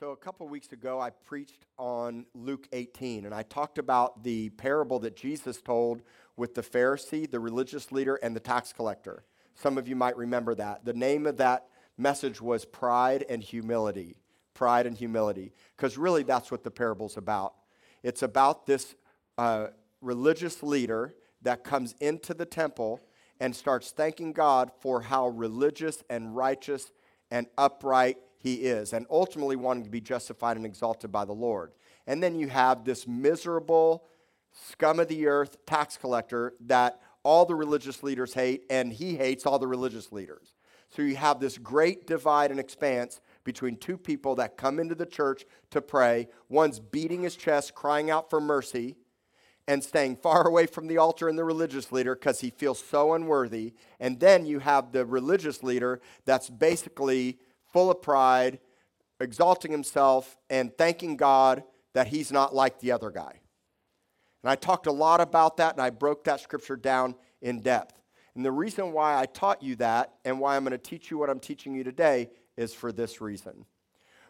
So, a couple weeks ago, I preached on Luke 18, and I talked about the parable that Jesus told with the Pharisee, the religious leader, and the tax collector. Some of you might remember that. The name of that message was Pride and Humility. Pride and Humility. Because really, that's what the parable's about. It's about this uh, religious leader that comes into the temple and starts thanking God for how religious and righteous and upright he is, and ultimately wanting to be justified and exalted by the Lord. And then you have this miserable, scum of the earth tax collector that all the religious leaders hate, and he hates all the religious leaders. So you have this great divide and expanse between two people that come into the church to pray. One's beating his chest, crying out for mercy, and staying far away from the altar and the religious leader because he feels so unworthy. And then you have the religious leader that's basically full of pride, exalting himself, and thanking God that he's not like the other guy. And I talked a lot about that, and I broke that scripture down in depth. And the reason why I taught you that and why I'm going to teach you what I'm teaching you today is for this reason.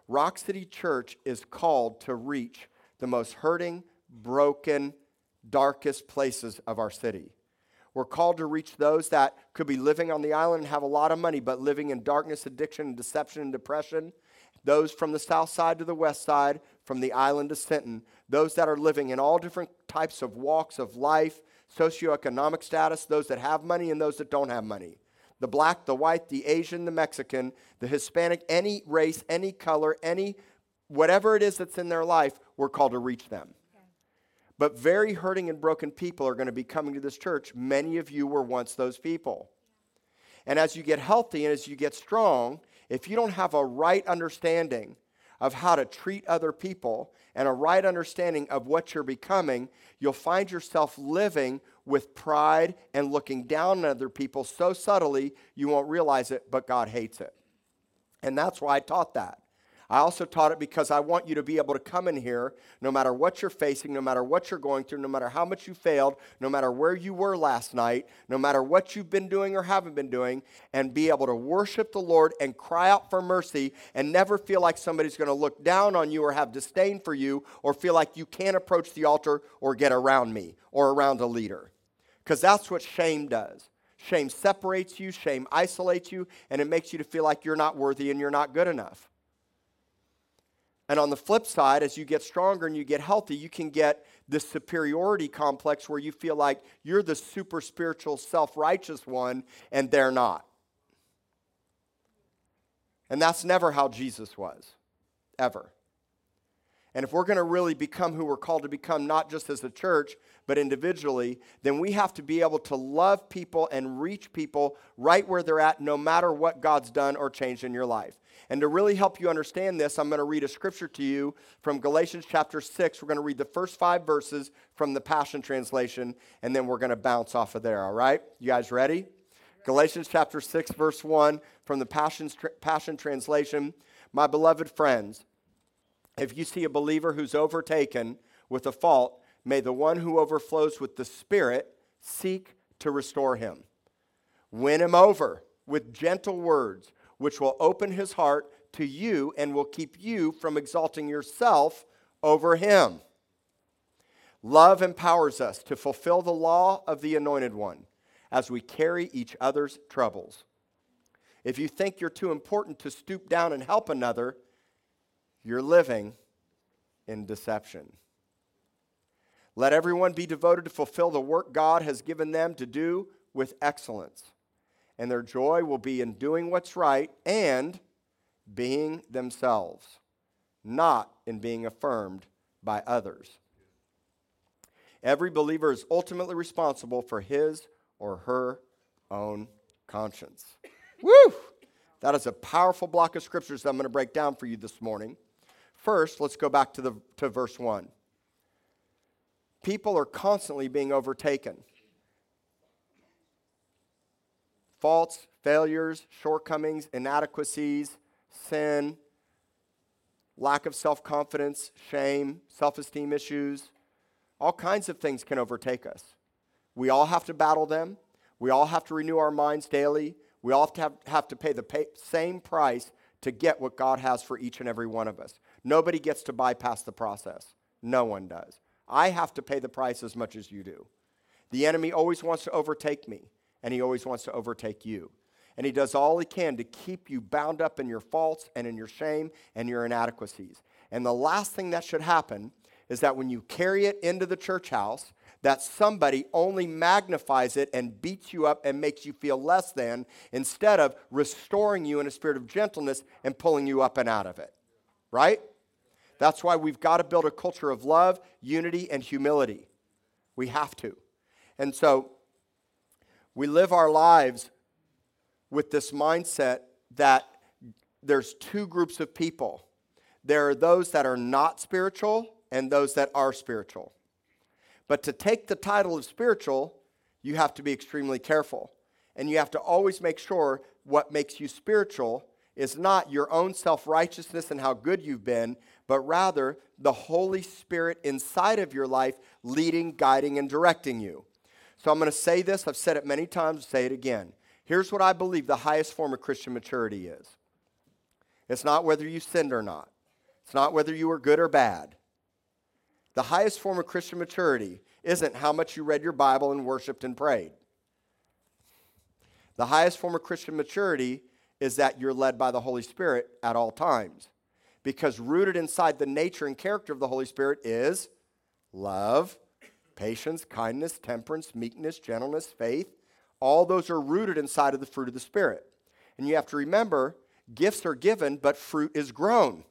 Rock City Church is called to reach the most hurting, broken, darkest places of our city. We're called to reach those that could be living on the island and have a lot of money, but living in darkness, addiction, and deception and depression. Those from the south side to the west side, from the island to Sinton. Those that are living in all different types of walks of life, socioeconomic status, those that have money and those that don't have money. The black, the white, the Asian, the Mexican, the Hispanic, any race, any color, any whatever it is that's in their life, we're called to reach them. But very hurting and broken people are going to be coming to this church. Many of you were once those people. And as you get healthy and as you get strong, if you don't have a right understanding of how to treat other people and a right understanding of what you're becoming, you'll find yourself living with pride and looking down on other people so subtly you won't realize it, but God hates it. And that's why I taught that. I also taught it because I want you to be able to come in here no matter what you're facing, no matter what you're going through, no matter how much you failed, no matter where you were last night, no matter what you've been doing or haven't been doing, and be able to worship the Lord and cry out for mercy and never feel like somebody's going to look down on you or have disdain for you or feel like you can't approach the altar or get around me or around a leader. Because that's what shame does. Shame separates you, shame isolates you, and it makes you to feel like you're not worthy and you're not good enough. And on the flip side, as you get stronger and you get healthy, you can get this superiority complex where you feel like you're the super spiritual, self righteous one, and they're not. And that's never how Jesus was, ever. And if we're going to really become who we're called to become, not just as a church, but individually, then we have to be able to love people and reach people right where they're at, no matter what God's done or changed in your life. And to really help you understand this, I'm going to read a scripture to you from Galatians chapter 6. We're going to read the first five verses from the Passion Translation, and then we're going to bounce off of there, all right? You guys ready? Galatians chapter 6, verse 1 from the Passion, Passion Translation. My beloved friends, if you see a believer who's overtaken with a fault, may the one who overflows with the Spirit seek to restore him. Win him over with gentle words, which will open his heart to you and will keep you from exalting yourself over him. Love empowers us to fulfill the law of the Anointed One as we carry each other's troubles. If you think you're too important to stoop down and help another, you're living in deception. Let everyone be devoted to fulfill the work God has given them to do with excellence. And their joy will be in doing what's right and being themselves, not in being affirmed by others. Every believer is ultimately responsible for his or her own conscience. Woo! That is a powerful block of scriptures that I'm going to break down for you this morning. First, let's go back to, the, to verse 1 people are constantly being overtaken. Faults, failures, shortcomings, inadequacies, sin, lack of self confidence, shame, self esteem issues, all kinds of things can overtake us. We all have to battle them. We all have to renew our minds daily. We all have to, have, have to pay the pay, same price to get what God has for each and every one of us. Nobody gets to bypass the process. No one does. I have to pay the price as much as you do. The enemy always wants to overtake me, and he always wants to overtake you. And he does all he can to keep you bound up in your faults and in your shame and your inadequacies. And the last thing that should happen is that when you carry it into the church house, that somebody only magnifies it and beats you up and makes you feel less than instead of restoring you in a spirit of gentleness and pulling you up and out of it. Right? That's why we've got to build a culture of love, unity, and humility. We have to. And so we live our lives with this mindset that there's two groups of people there are those that are not spiritual and those that are spiritual. But to take the title of spiritual, you have to be extremely careful. And you have to always make sure what makes you spiritual is not your own self righteousness and how good you've been, but rather the Holy Spirit inside of your life leading, guiding, and directing you. So I'm going to say this, I've said it many times, say it again. Here's what I believe the highest form of Christian maturity is it's not whether you sinned or not, it's not whether you were good or bad. The highest form of Christian maturity isn't how much you read your Bible and worshiped and prayed. The highest form of Christian maturity is that you're led by the Holy Spirit at all times. Because rooted inside the nature and character of the Holy Spirit is love, patience, kindness, temperance, meekness, gentleness, faith. All those are rooted inside of the fruit of the Spirit. And you have to remember gifts are given, but fruit is grown.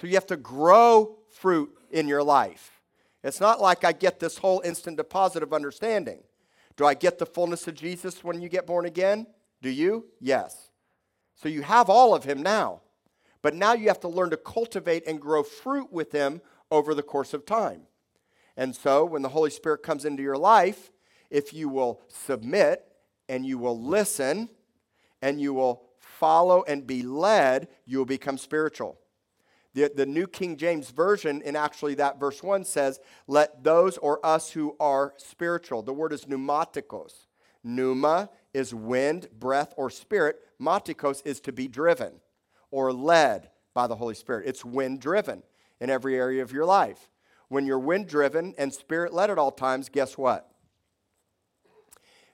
So you have to grow fruit in your life. It's not like I get this whole instant deposit of understanding. Do I get the fullness of Jesus when you get born again? Do you? Yes. So you have all of him now. But now you have to learn to cultivate and grow fruit with them over the course of time. And so when the Holy Spirit comes into your life, if you will submit and you will listen and you will follow and be led, you will become spiritual. The, the New King James Version, in actually that verse 1 says, Let those or us who are spiritual. The word is pneumatikos. Pneuma is wind, breath, or spirit. Matikos is to be driven or led by the Holy Spirit. It's wind driven in every area of your life. When you're wind driven and spirit led at all times, guess what?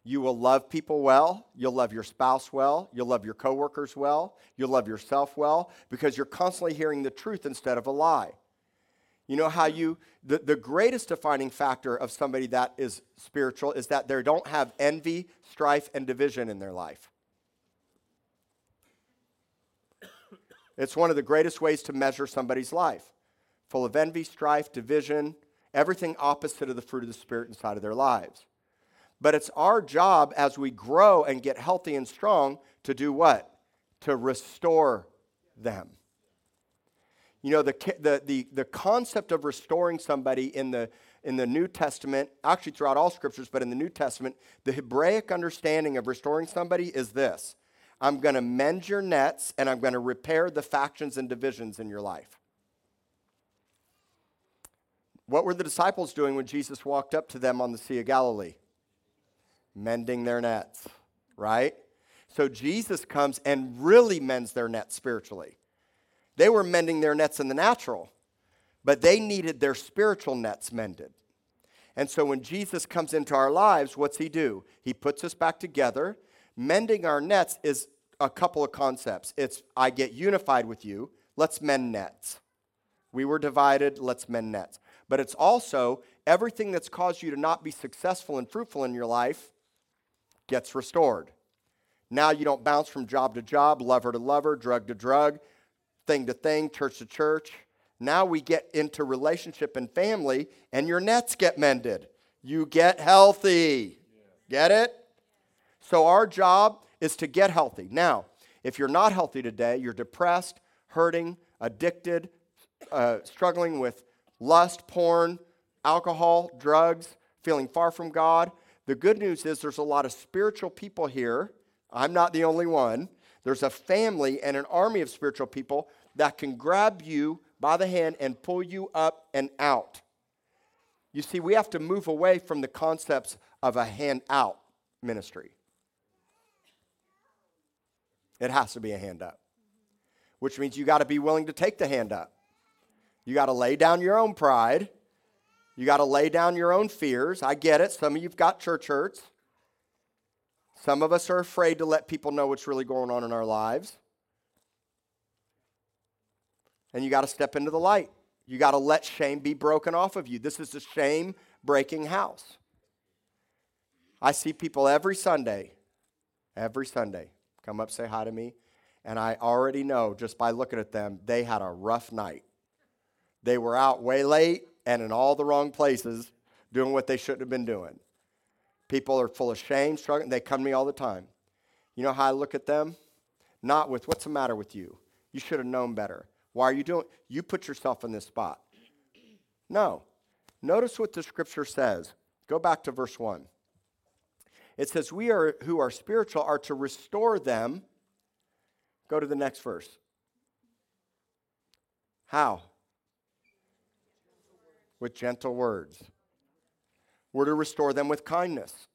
You will love people well. You'll love your spouse well. You'll love your coworkers well. You'll love yourself well because you're constantly hearing the truth instead of a lie. You know how you, the, the greatest defining factor of somebody that is spiritual is that they don't have envy, strife, and division in their life. It's one of the greatest ways to measure somebody's life. Full of envy, strife, division, everything opposite of the fruit of the Spirit inside of their lives. But it's our job as we grow and get healthy and strong to do what? To restore them. You know, the, the, the, the concept of restoring somebody in the, in the New Testament, actually throughout all scriptures, but in the New Testament, the Hebraic understanding of restoring somebody is this I'm going to mend your nets and I'm going to repair the factions and divisions in your life. What were the disciples doing when Jesus walked up to them on the Sea of Galilee? mending their nets, right? So Jesus comes and really mends their nets spiritually. They were mending their nets in the natural, but they needed their spiritual nets mended. And so when Jesus comes into our lives, what's he do? He puts us back together. Mending our nets is a couple of concepts. It's I get unified with you, let's mend nets. We were divided, let's mend nets. But it's also everything that's caused you to not be successful and fruitful in your life, gets restored. Now you don't bounce from job to job, lover to lover, drug to drug, thing to thing, church to church. Now we get into relationship and family, and your nets get mended. You get healthy. Get it? So, our job is to get healthy. Now, if you're not healthy today, you're depressed, hurting, addicted, uh, struggling with lust, porn, alcohol, drugs, feeling far from God, the good news is there's a lot of spiritual people here. I'm not the only one. There's a family and an army of spiritual people that can grab you by the hand and pull you up and out. You see, we have to move away from the concepts of a hand out ministry. It has to be a hand up. which means you got to be willing to take the hand up. You got to lay down your own pride. You got to lay down your own fears. I get it. Some of you've got church hurts. Some of us are afraid to let people know what's really going on in our lives. And you got to step into the light. You got to let shame be broken off of you. This is a shame breaking house. I see people every Sunday, every Sunday, come up, say hi to me, and I already know just by looking at them, they had a rough night. They were out way late and in all the wrong places doing what they shouldn't have been doing. People are full of shame, struggling. They come to me all the time. You know how I look at them? Not with, what's the matter with you? You should have known better. Why are you doing? You put yourself in this spot. No. Notice what the scripture says. Go back to verse 1. It says, We are who are spiritual are to restore them. Go to the next verse. How? With gentle words. We're to restore them with kindness,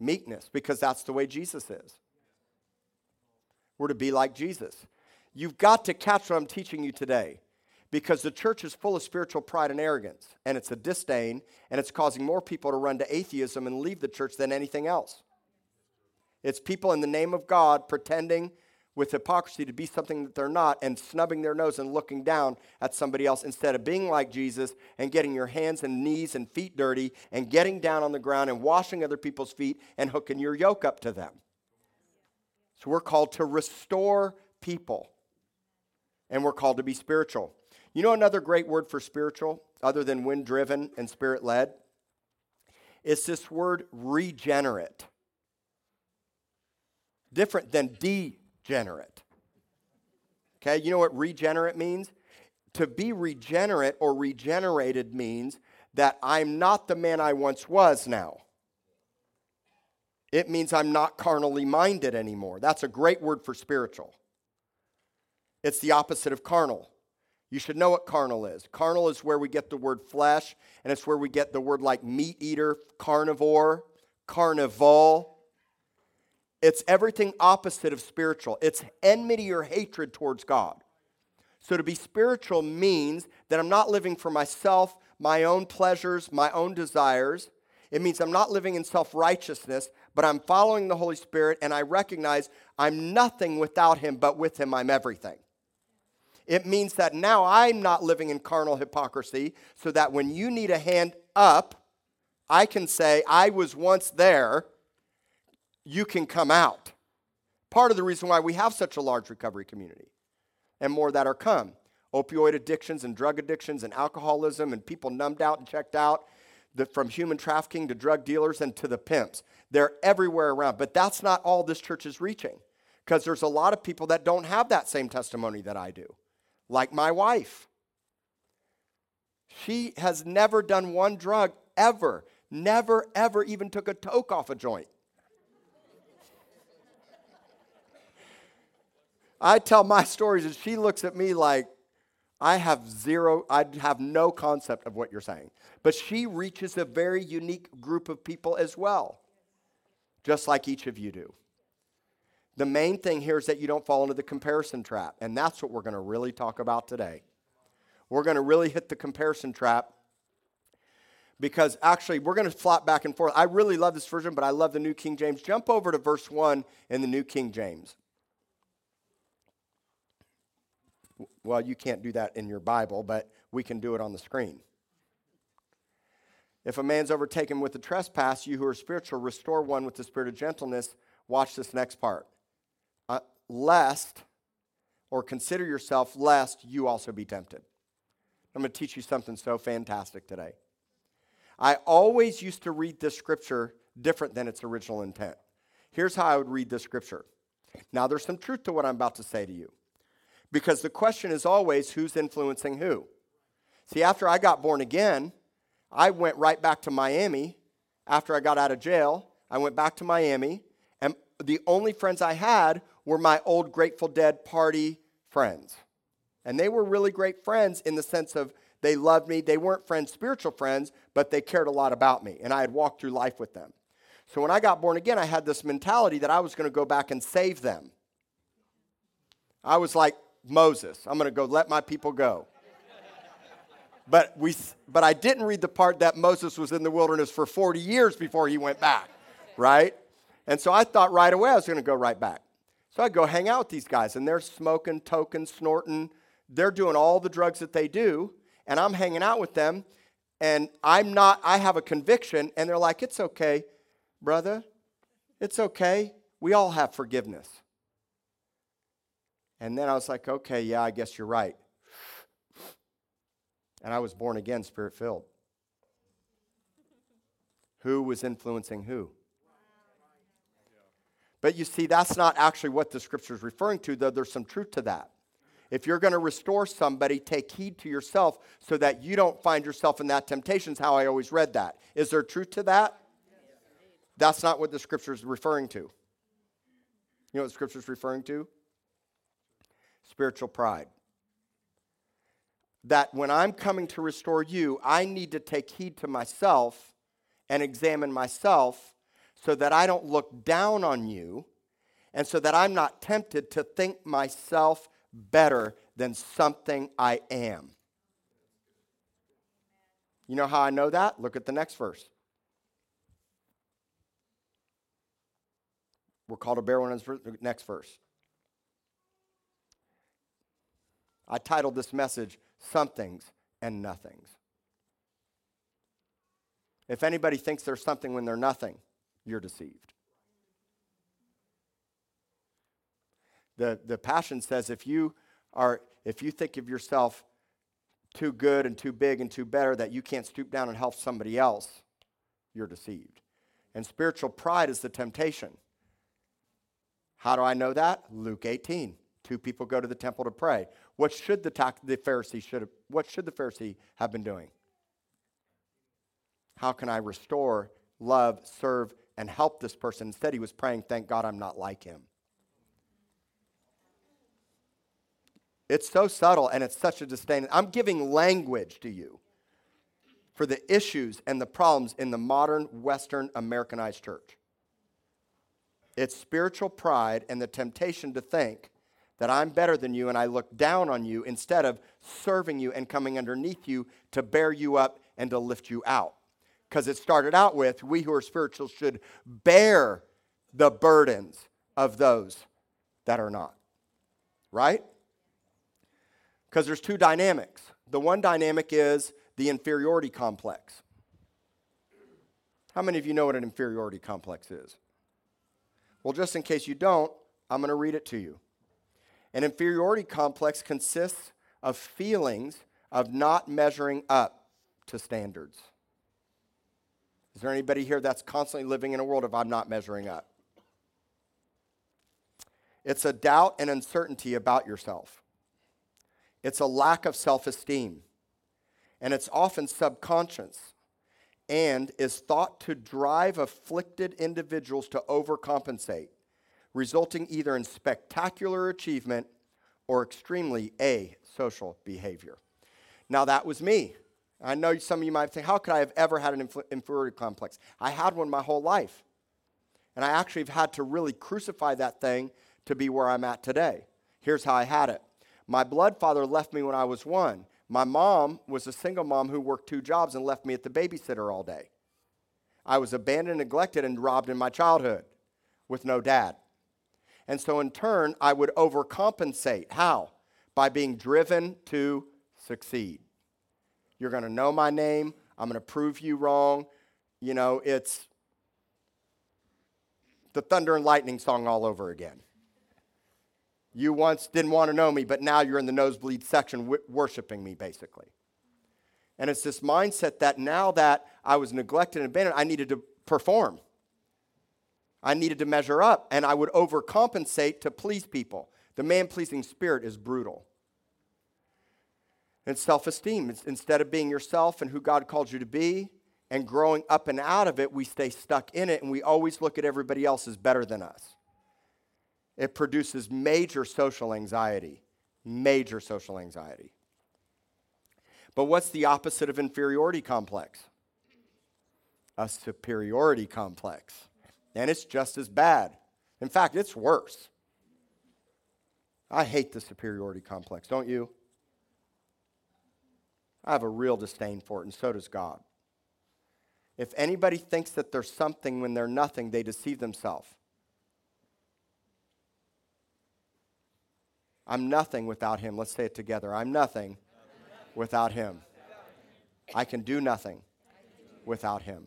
meekness, because that's the way Jesus is. We're to be like Jesus. You've got to catch what I'm teaching you today because the church is full of spiritual pride and arrogance, and it's a disdain, and it's causing more people to run to atheism and leave the church than anything else. It's people in the name of God pretending with hypocrisy to be something that they're not and snubbing their nose and looking down at somebody else instead of being like Jesus and getting your hands and knees and feet dirty and getting down on the ground and washing other people's feet and hooking your yoke up to them. So we're called to restore people and we're called to be spiritual. You know another great word for spiritual, other than wind driven and spirit led? It's this word regenerate. Different than degenerate. Okay, you know what regenerate means? To be regenerate or regenerated means that I'm not the man I once was now. It means I'm not carnally minded anymore. That's a great word for spiritual. It's the opposite of carnal. You should know what carnal is. Carnal is where we get the word flesh, and it's where we get the word like meat eater, carnivore, carnival. It's everything opposite of spiritual. It's enmity or hatred towards God. So to be spiritual means that I'm not living for myself, my own pleasures, my own desires. It means I'm not living in self righteousness, but I'm following the Holy Spirit and I recognize I'm nothing without Him, but with Him I'm everything. It means that now I'm not living in carnal hypocrisy, so that when you need a hand up, I can say, I was once there, you can come out. Part of the reason why we have such a large recovery community and more that are come opioid addictions and drug addictions and alcoholism and people numbed out and checked out the, from human trafficking to drug dealers and to the pimps. They're everywhere around. But that's not all this church is reaching because there's a lot of people that don't have that same testimony that I do like my wife. She has never done one drug ever, never, ever even took a toke off a joint. I tell my stories and she looks at me like I have zero, I have no concept of what you're saying. But she reaches a very unique group of people as well, just like each of you do. The main thing here is that you don't fall into the comparison trap. And that's what we're going to really talk about today. We're going to really hit the comparison trap because actually we're going to flop back and forth. I really love this version, but I love the New King James. Jump over to verse 1 in the New King James. Well, you can't do that in your Bible, but we can do it on the screen. If a man's overtaken with a trespass, you who are spiritual, restore one with the spirit of gentleness. Watch this next part Uh, lest, or consider yourself lest you also be tempted. I'm going to teach you something so fantastic today. I always used to read this scripture different than its original intent. Here's how I would read this scripture. Now, there's some truth to what I'm about to say to you. Because the question is always who's influencing who? See, after I got born again, I went right back to Miami. After I got out of jail, I went back to Miami, and the only friends I had were my old Grateful Dead party friends. And they were really great friends in the sense of they loved me. They weren't friends, spiritual friends, but they cared a lot about me. And I had walked through life with them. So when I got born again, I had this mentality that I was going to go back and save them. I was like Moses. I'm going to go let my people go. But, we, but I didn't read the part that Moses was in the wilderness for 40 years before he went back, right? And so I thought right away I was going to go right back. So I go hang out with these guys, and they're smoking, toking, snorting. They're doing all the drugs that they do, and I'm hanging out with them, and I'm not, I have a conviction, and they're like, it's okay, brother. It's okay. We all have forgiveness. And then I was like, okay, yeah, I guess you're right. And I was born again, spirit filled. Who was influencing who? But you see, that's not actually what the scripture is referring to, though there's some truth to that. If you're going to restore somebody, take heed to yourself so that you don't find yourself in that temptation, is how I always read that. Is there truth to that? That's not what the scripture is referring to. You know what the scripture is referring to? Spiritual pride. That when I'm coming to restore you, I need to take heed to myself and examine myself so that I don't look down on you and so that I'm not tempted to think myself better than something I am. You know how I know that? Look at the next verse. We're called to bear one the next verse. I titled this message, Somethings and Nothings. If anybody thinks there's something when they're nothing, you're deceived. The, the passion says if you are if you think of yourself too good and too big and too better that you can't stoop down and help somebody else, you're deceived. And spiritual pride is the temptation. How do I know that? Luke 18. Two people go to the temple to pray. What should the, ta- the Pharisee should have, what should the Pharisee have been doing? How can I restore, love, serve, and help this person? Instead, he was praying, Thank God I'm not like him. It's so subtle and it's such a disdain. I'm giving language to you for the issues and the problems in the modern Western Americanized church. It's spiritual pride and the temptation to think that I'm better than you and I look down on you instead of serving you and coming underneath you to bear you up and to lift you out. Because it started out with we who are spiritual should bear the burdens of those that are not. Right? Because there's two dynamics. The one dynamic is the inferiority complex. How many of you know what an inferiority complex is? Well, just in case you don't, I'm going to read it to you. An inferiority complex consists of feelings of not measuring up to standards. Is there anybody here that's constantly living in a world of I'm not measuring up? It's a doubt and uncertainty about yourself. It's a lack of self esteem. And it's often subconscious and is thought to drive afflicted individuals to overcompensate, resulting either in spectacular achievement or extremely asocial behavior. Now, that was me. I know some of you might think, how could I have ever had an inferiority complex? I had one my whole life. And I actually have had to really crucify that thing to be where I'm at today. Here's how I had it my blood father left me when I was one. My mom was a single mom who worked two jobs and left me at the babysitter all day. I was abandoned, neglected, and robbed in my childhood with no dad. And so, in turn, I would overcompensate. How? By being driven to succeed. You're going to know my name. I'm going to prove you wrong. You know, it's the thunder and lightning song all over again. You once didn't want to know me, but now you're in the nosebleed section w- worshiping me, basically. And it's this mindset that now that I was neglected and abandoned, I needed to perform. I needed to measure up, and I would overcompensate to please people. The man pleasing spirit is brutal. And self esteem, instead of being yourself and who God called you to be and growing up and out of it, we stay stuck in it and we always look at everybody else as better than us it produces major social anxiety. Major social anxiety. But what's the opposite of inferiority complex? A superiority complex. And it's just as bad. In fact, it's worse. I hate the superiority complex, don't you? I have a real disdain for it, and so does God. If anybody thinks that they're something when they're nothing, they deceive themselves. I'm nothing without him. Let's say it together. I'm nothing without him. I can do nothing without him.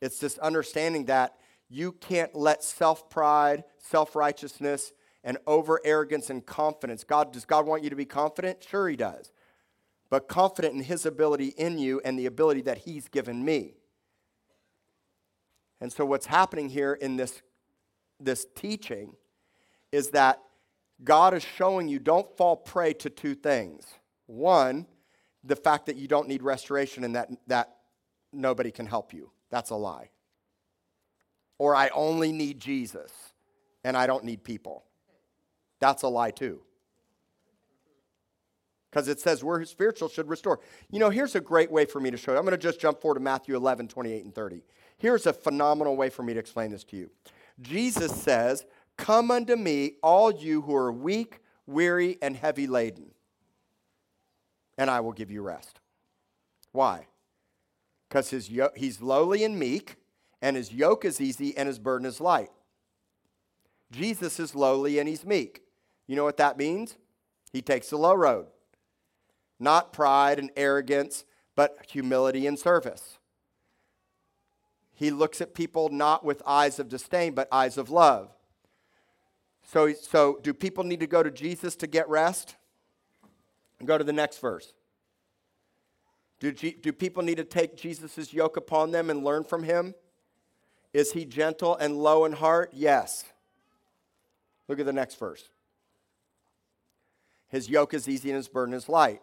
It's this understanding that you can't let self pride, self righteousness, and over arrogance and confidence. God, does God want you to be confident? Sure, He does. But confident in His ability in you and the ability that He's given me. And so, what's happening here in this, this teaching is that God is showing you don't fall prey to two things. One, the fact that you don't need restoration and that, that nobody can help you. That's a lie. Or I only need Jesus and I don't need people. That's a lie too. Because it says we're spiritual should restore. You know, here's a great way for me to show you. I'm going to just jump forward to Matthew 11, 28 and 30. Here's a phenomenal way for me to explain this to you. Jesus says, Come unto me, all you who are weak, weary, and heavy laden, and I will give you rest. Why? Because his yo- he's lowly and meek, and his yoke is easy, and his burden is light. Jesus is lowly and he's meek. You know what that means? He takes the low road. Not pride and arrogance, but humility and service. He looks at people not with eyes of disdain, but eyes of love. So, so do people need to go to Jesus to get rest? Go to the next verse. Do, G, do people need to take Jesus' yoke upon them and learn from him? Is he gentle and low in heart? Yes. Look at the next verse. His yoke is easy and his burden is light.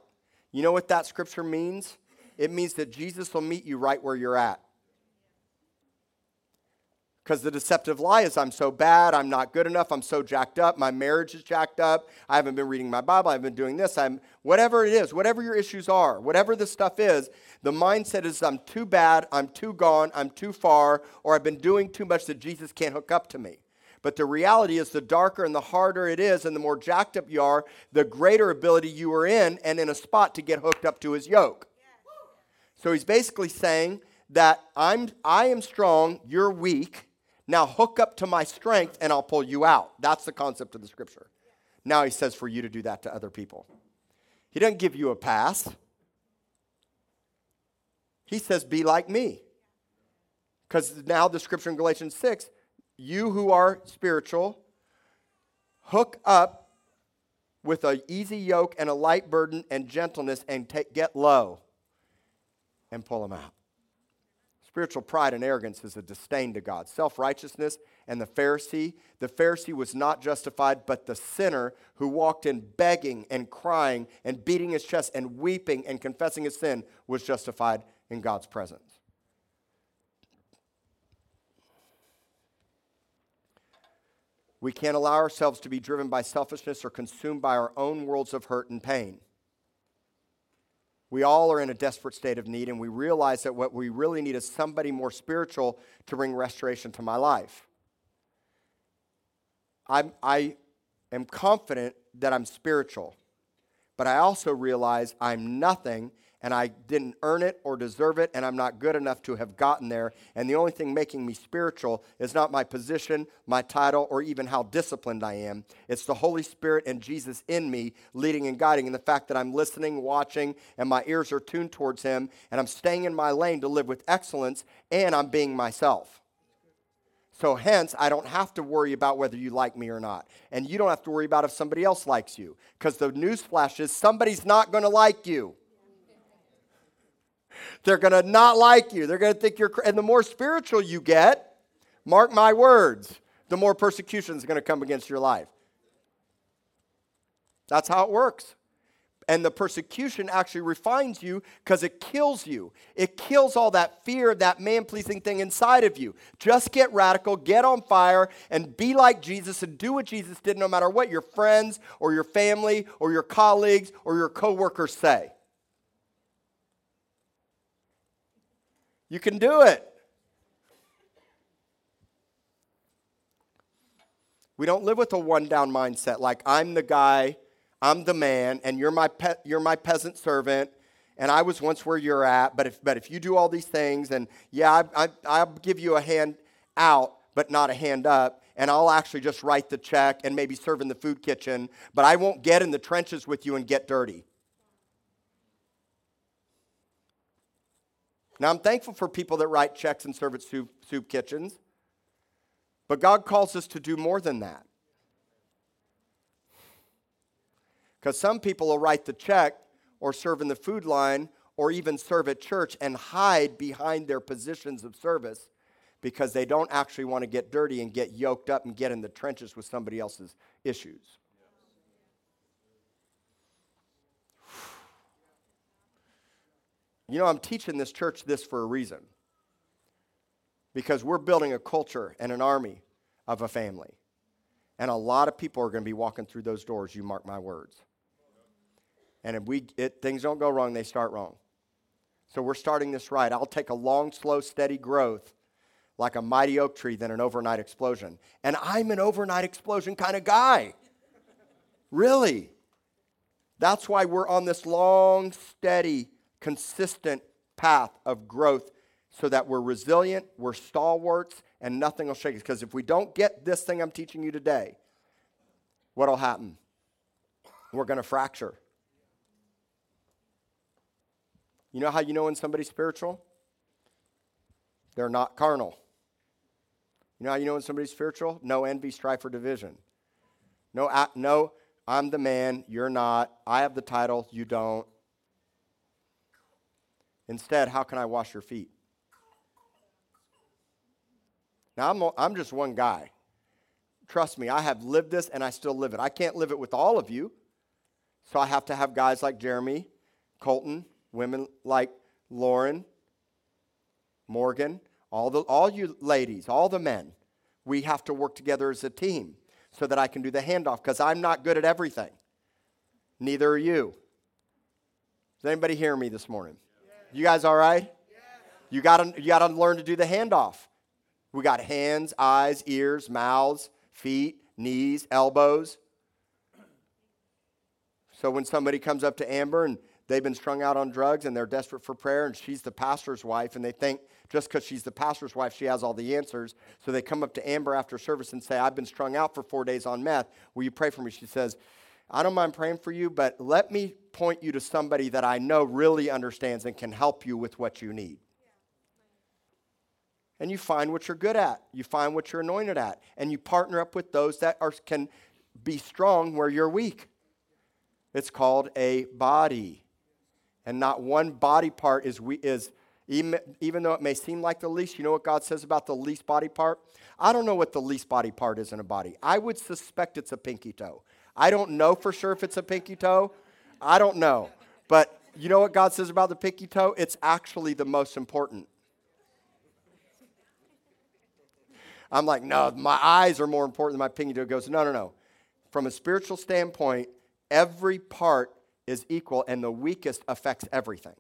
You know what that scripture means? It means that Jesus will meet you right where you're at. Because the deceptive lie is I'm so bad, I'm not good enough, I'm so jacked up, my marriage is jacked up, I haven't been reading my Bible, I've been doing this, I'm whatever it is, whatever your issues are, whatever the stuff is, the mindset is I'm too bad, I'm too gone, I'm too far, or I've been doing too much that Jesus can't hook up to me. But the reality is, the darker and the harder it is, and the more jacked up you are, the greater ability you are in and in a spot to get hooked up to his yoke. So he's basically saying that I'm, I am strong, you're weak, now hook up to my strength and I'll pull you out. That's the concept of the scripture. Now he says for you to do that to other people. He doesn't give you a pass. He says, be like me. Because now the scripture in Galatians 6, you who are spiritual, hook up with an easy yoke and a light burden and gentleness and take, get low and pull them out. Spiritual pride and arrogance is a disdain to God. Self righteousness and the Pharisee. The Pharisee was not justified, but the sinner who walked in begging and crying and beating his chest and weeping and confessing his sin was justified in God's presence. We can't allow ourselves to be driven by selfishness or consumed by our own worlds of hurt and pain. We all are in a desperate state of need, and we realize that what we really need is somebody more spiritual to bring restoration to my life. I'm, I am confident that I'm spiritual, but I also realize I'm nothing and I didn't earn it or deserve it, and I'm not good enough to have gotten there. And the only thing making me spiritual is not my position, my title, or even how disciplined I am. It's the Holy Spirit and Jesus in me leading and guiding, and the fact that I'm listening, watching, and my ears are tuned towards Him, and I'm staying in my lane to live with excellence, and I'm being myself. So, hence, I don't have to worry about whether you like me or not. And you don't have to worry about if somebody else likes you. Because the news flash is somebody's not going to like you. They're going to not like you. They're going to think you're, and the more spiritual you get, mark my words, the more persecution is going to come against your life. That's how it works. And the persecution actually refines you because it kills you. It kills all that fear, that man pleasing thing inside of you. Just get radical, get on fire, and be like Jesus and do what Jesus did no matter what your friends or your family or your colleagues or your coworkers say. You can do it. We don't live with a one down mindset like I'm the guy, I'm the man, and you're my, pe- you're my peasant servant, and I was once where you're at, but if, but if you do all these things, and yeah, I, I, I'll give you a hand out, but not a hand up, and I'll actually just write the check and maybe serve in the food kitchen, but I won't get in the trenches with you and get dirty. Now, I'm thankful for people that write checks and serve at soup, soup kitchens. But God calls us to do more than that. Because some people will write the check or serve in the food line or even serve at church and hide behind their positions of service because they don't actually want to get dirty and get yoked up and get in the trenches with somebody else's issues. You know, I'm teaching this church this for a reason because we're building a culture and an army of a family. And a lot of people are going to be walking through those doors, you mark my words. And if we it, things don't go wrong, they start wrong. So we're starting this right. I'll take a long, slow, steady growth like a mighty oak tree than an overnight explosion. And I'm an overnight explosion kind of guy. really. That's why we're on this long, steady, consistent path of growth so that we're resilient, we're stalwarts, and nothing will shake us. Because if we don't get this thing I'm teaching you today, what'll happen? We're going to fracture. You know how you know when somebody's spiritual? They're not carnal. You know how you know when somebody's spiritual? No envy, strife, or division. No, no, I'm the man, you're not. I have the title, you don't. Instead, how can I wash your feet? Now, I'm, I'm just one guy. Trust me, I have lived this and I still live it. I can't live it with all of you. So I have to have guys like Jeremy, Colton, women like Lauren, Morgan, all, the, all you ladies, all the men. We have to work together as a team so that I can do the handoff because I'm not good at everything. Neither are you. Does anybody hear me this morning? You guys all right? You got to you got to learn to do the handoff. We got hands, eyes, ears, mouths, feet, knees, elbows. So when somebody comes up to Amber and they've been strung out on drugs and they're desperate for prayer and she's the pastor's wife and they think just because she's the pastor's wife she has all the answers so they come up to amber after service and say i've been strung out for four days on meth will you pray for me she says i don't mind praying for you but let me point you to somebody that i know really understands and can help you with what you need and you find what you're good at. You find what you're anointed at. And you partner up with those that are, can be strong where you're weak. It's called a body. And not one body part is, we, is even, even though it may seem like the least, you know what God says about the least body part? I don't know what the least body part is in a body. I would suspect it's a pinky toe. I don't know for sure if it's a pinky toe. I don't know. But you know what God says about the pinky toe? It's actually the most important. I'm like, no, my eyes are more important than my pinky toe. Goes, no, no, no. From a spiritual standpoint, every part is equal, and the weakest affects everything.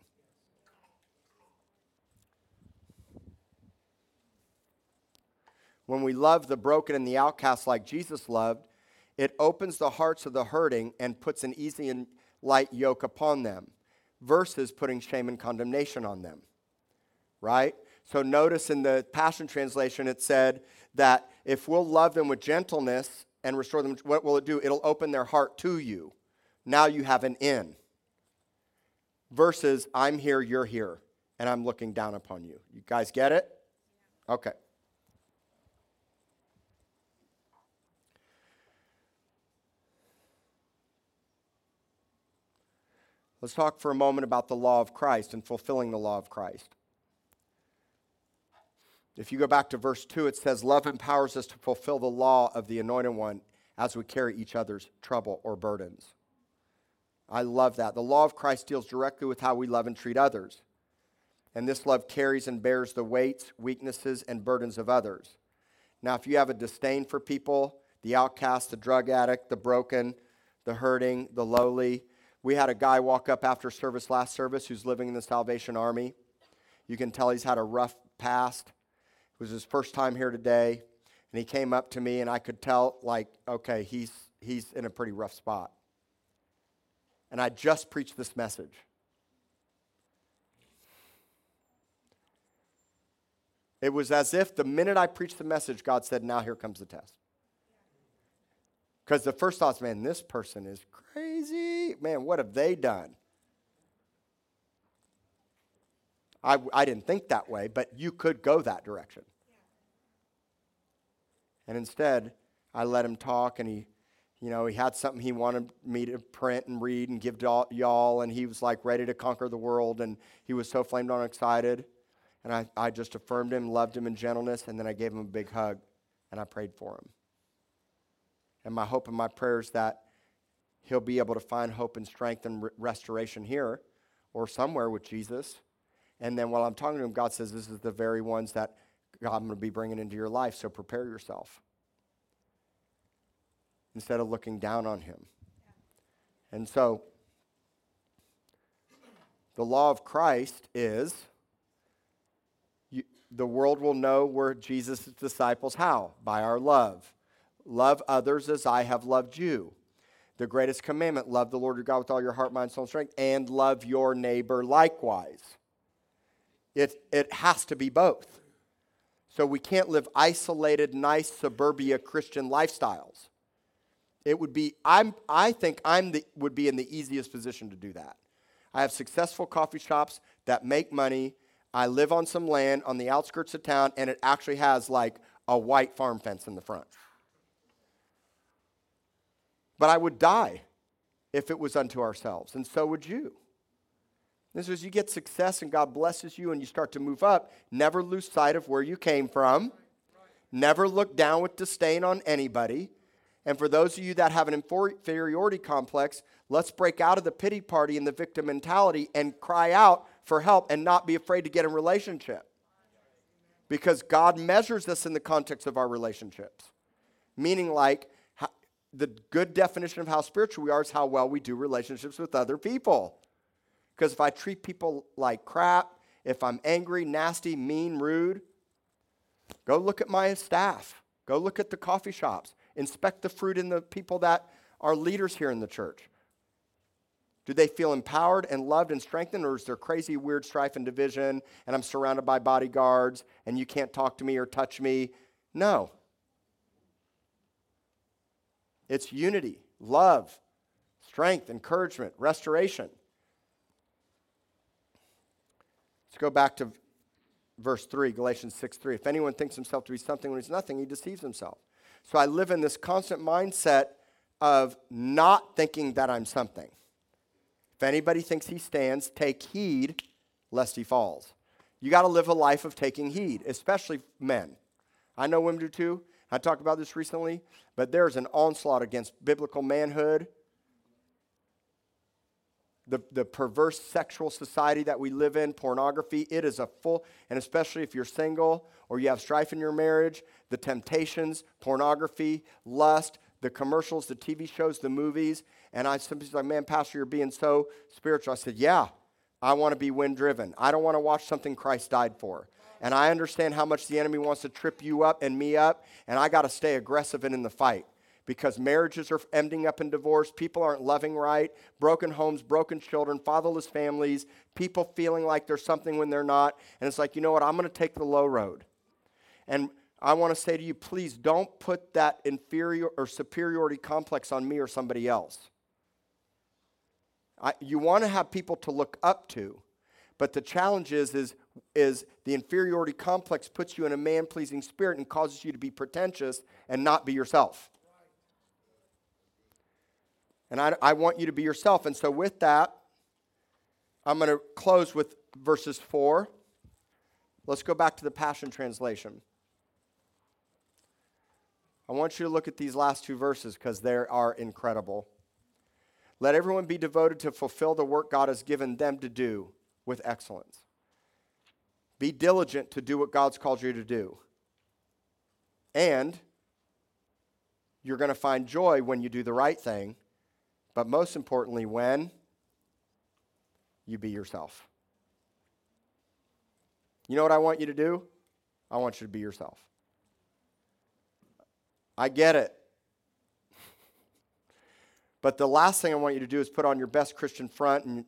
When we love the broken and the outcast like Jesus loved, it opens the hearts of the hurting and puts an easy and light yoke upon them versus putting shame and condemnation on them. Right? So notice in the Passion Translation it said that if we'll love them with gentleness and restore them, what will it do? It'll open their heart to you. Now you have an in. Versus, I'm here, you're here, and I'm looking down upon you. You guys get it? Okay. Let's talk for a moment about the law of Christ and fulfilling the law of Christ. If you go back to verse 2, it says, Love empowers us to fulfill the law of the anointed one as we carry each other's trouble or burdens. I love that. The law of Christ deals directly with how we love and treat others. And this love carries and bears the weights, weaknesses, and burdens of others. Now, if you have a disdain for people, the outcast, the drug addict, the broken, the hurting, the lowly, we had a guy walk up after service last service who's living in the Salvation Army. You can tell he's had a rough past. It was his first time here today. And he came up to me, and I could tell, like, okay, he's, he's in a pretty rough spot. And I just preached this message. It was as if the minute I preached the message, God said, Now here comes the test. Because the first thought's, man, this person is crazy. Man, what have they done? I, I didn't think that way, but you could go that direction. And instead, I let him talk, and he, you know, he had something he wanted me to print and read and give to y'all, and he was like ready to conquer the world, and he was so flamed on excited. And I, I just affirmed him, loved him in gentleness, and then I gave him a big hug, and I prayed for him. And my hope and my prayer is that he'll be able to find hope and strength and re- restoration here or somewhere with Jesus and then while I'm talking to him, God says, This is the very ones that God, I'm going to be bringing into your life, so prepare yourself. Instead of looking down on him. And so, the law of Christ is you, the world will know we're Jesus' disciples. How? By our love. Love others as I have loved you. The greatest commandment love the Lord your God with all your heart, mind, soul, and strength, and love your neighbor likewise. It, it has to be both. So we can't live isolated, nice suburbia Christian lifestyles. It would be, I'm, I think I'm the, would be in the easiest position to do that. I have successful coffee shops that make money. I live on some land on the outskirts of town, and it actually has like a white farm fence in the front. But I would die if it was unto ourselves, and so would you. This is you get success and God blesses you and you start to move up, never lose sight of where you came from. Never look down with disdain on anybody. And for those of you that have an inferiority complex, let's break out of the pity party and the victim mentality and cry out for help and not be afraid to get in relationship. Because God measures us in the context of our relationships. Meaning, like, the good definition of how spiritual we are is how well we do relationships with other people. Because if I treat people like crap, if I'm angry, nasty, mean, rude, go look at my staff. Go look at the coffee shops. Inspect the fruit in the people that are leaders here in the church. Do they feel empowered and loved and strengthened, or is there crazy, weird strife and division, and I'm surrounded by bodyguards, and you can't talk to me or touch me? No. It's unity, love, strength, encouragement, restoration. Let's go back to verse 3, Galatians 6 3. If anyone thinks himself to be something when he's nothing, he deceives himself. So I live in this constant mindset of not thinking that I'm something. If anybody thinks he stands, take heed lest he falls. You got to live a life of taking heed, especially men. I know women do too. I talked about this recently, but there's an onslaught against biblical manhood the, the perverse sexual society that we live in, pornography, it is a full, and especially if you're single or you have strife in your marriage, the temptations, pornography, lust, the commercials, the TV shows, the movies. And I somebody's like, man, Pastor, you're being so spiritual. I said, yeah, I want to be wind driven. I don't want to watch something Christ died for. And I understand how much the enemy wants to trip you up and me up, and I got to stay aggressive and in the fight because marriages are ending up in divorce, people aren't loving right, broken homes, broken children, fatherless families, people feeling like there's something when they're not. And it's like, you know what, I'm going to take the low road. And I want to say to you, please don't put that inferior or superiority complex on me or somebody else. I, you want to have people to look up to, but the challenge is, is, is the inferiority complex puts you in a man pleasing spirit and causes you to be pretentious and not be yourself. And I, I want you to be yourself. And so, with that, I'm going to close with verses 4. Let's go back to the Passion Translation. I want you to look at these last two verses because they are incredible. Let everyone be devoted to fulfill the work God has given them to do with excellence. Be diligent to do what God's called you to do. And you're going to find joy when you do the right thing but most importantly, when you be yourself. You know what I want you to do? I want you to be yourself. I get it. But the last thing I want you to do is put on your best Christian front and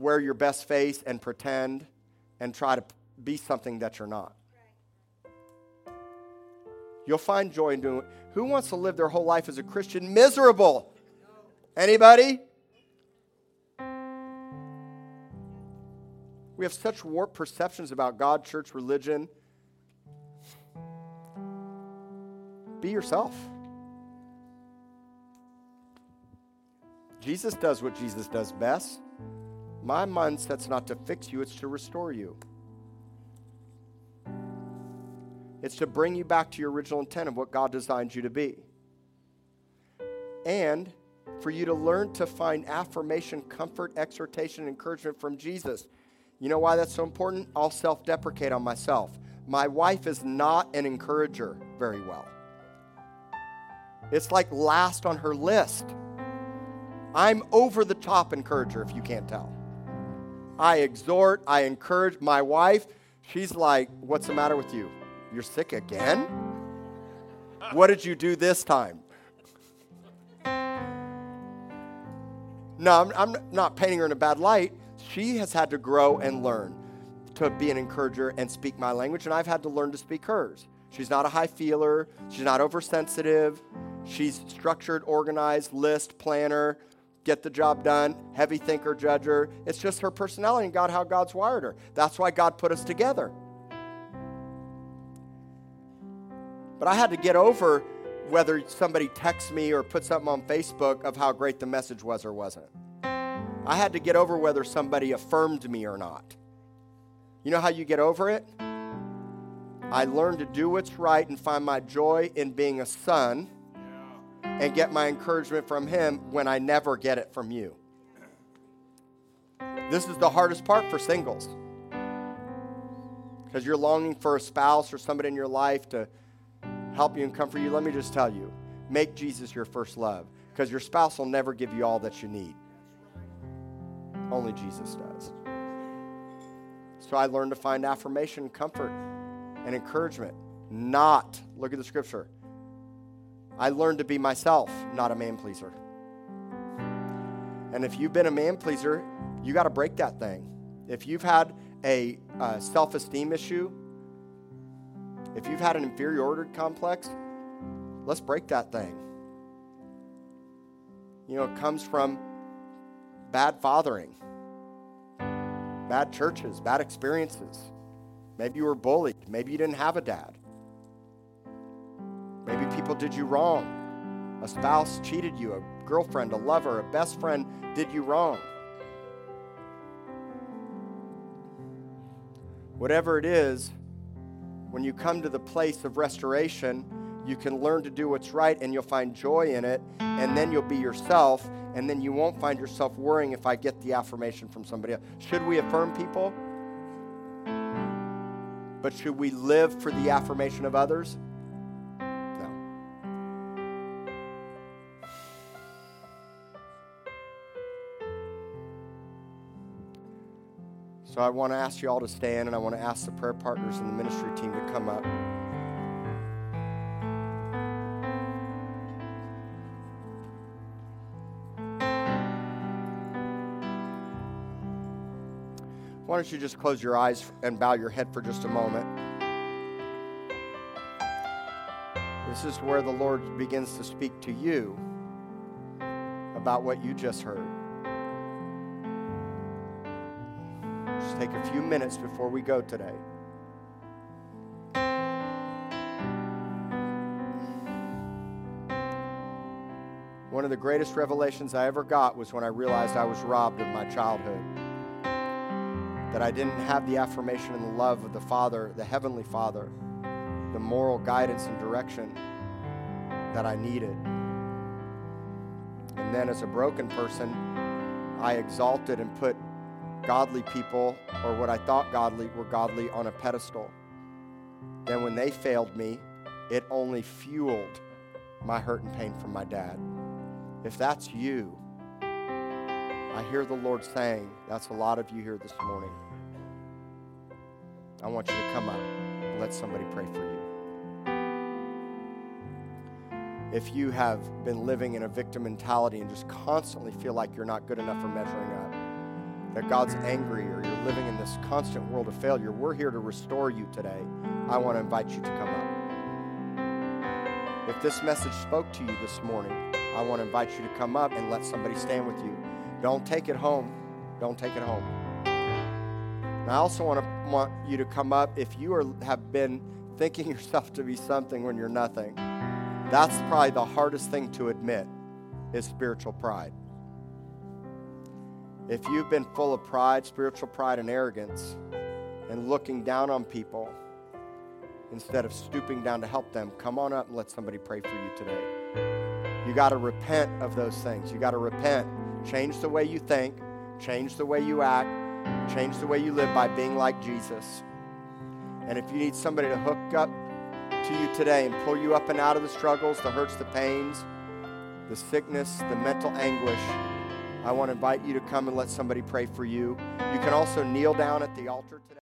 wear your best face and pretend and try to be something that you're not. You'll find joy in doing it. Who wants to live their whole life as a Christian miserable? Anybody? We have such warped perceptions about God, church, religion. Be yourself. Jesus does what Jesus does best. My mindset's not to fix you, it's to restore you. It's to bring you back to your original intent of what God designed you to be. And for you to learn to find affirmation, comfort, exhortation, encouragement from Jesus. You know why that's so important? I'll self deprecate on myself. My wife is not an encourager very well. It's like last on her list. I'm over the top encourager, if you can't tell. I exhort, I encourage my wife. She's like, What's the matter with you? You're sick again? What did you do this time? No, I'm, I'm not painting her in a bad light. She has had to grow and learn to be an encourager and speak my language, and I've had to learn to speak hers. She's not a high feeler, she's not oversensitive. She's structured, organized, list, planner, get the job done, heavy thinker, judger. It's just her personality and God, how God's wired her. That's why God put us together. But I had to get over whether somebody texts me or put something on Facebook of how great the message was or wasn't. I had to get over whether somebody affirmed me or not. You know how you get over it? I learned to do what's right and find my joy in being a son and get my encouragement from Him when I never get it from you. This is the hardest part for singles because you're longing for a spouse or somebody in your life to help you and comfort you, let me just tell you make Jesus your first love because your spouse will never give you all that you need. Only Jesus does. So I learned to find affirmation, comfort, and encouragement. Not, look at the scripture. I learned to be myself, not a man pleaser. And if you've been a man pleaser, you got to break that thing. If you've had a uh, self esteem issue, if you've had an inferiority complex, let's break that thing. You know, it comes from bad fathering, bad churches, bad experiences. Maybe you were bullied. Maybe you didn't have a dad. People did you wrong. A spouse cheated you, a girlfriend, a lover, a best friend did you wrong. Whatever it is, when you come to the place of restoration, you can learn to do what's right and you'll find joy in it, and then you'll be yourself, and then you won't find yourself worrying if I get the affirmation from somebody else. Should we affirm people? But should we live for the affirmation of others? So I want to ask you all to stand, and I want to ask the prayer partners and the ministry team to come up. Why don't you just close your eyes and bow your head for just a moment? This is where the Lord begins to speak to you about what you just heard. Take a few minutes before we go today. One of the greatest revelations I ever got was when I realized I was robbed of my childhood. That I didn't have the affirmation and the love of the Father, the Heavenly Father, the moral guidance and direction that I needed. And then, as a broken person, I exalted and put godly people, or what I thought godly, were godly on a pedestal. Then when they failed me, it only fueled my hurt and pain from my dad. If that's you, I hear the Lord saying, that's a lot of you here this morning. I want you to come up and let somebody pray for you. if you have been living in a victim mentality and just constantly feel like you're not good enough for measuring up, that God's angry or you're living in this constant world of failure, we're here to restore you today. I want to invite you to come up. If this message spoke to you this morning, I want to invite you to come up and let somebody stand with you. Don't take it home. Don't take it home. And I also want to want you to come up if you are, have been thinking yourself to be something when you're nothing. That's probably the hardest thing to admit is spiritual pride. If you've been full of pride, spiritual pride, and arrogance, and looking down on people instead of stooping down to help them, come on up and let somebody pray for you today. You got to repent of those things. You got to repent. Change the way you think, change the way you act, change the way you live by being like Jesus. And if you need somebody to hook up to you today and pull you up and out of the struggles, the hurts, the pains, the sickness, the mental anguish, I want to invite you to come and let somebody pray for you. You can also kneel down at the altar today.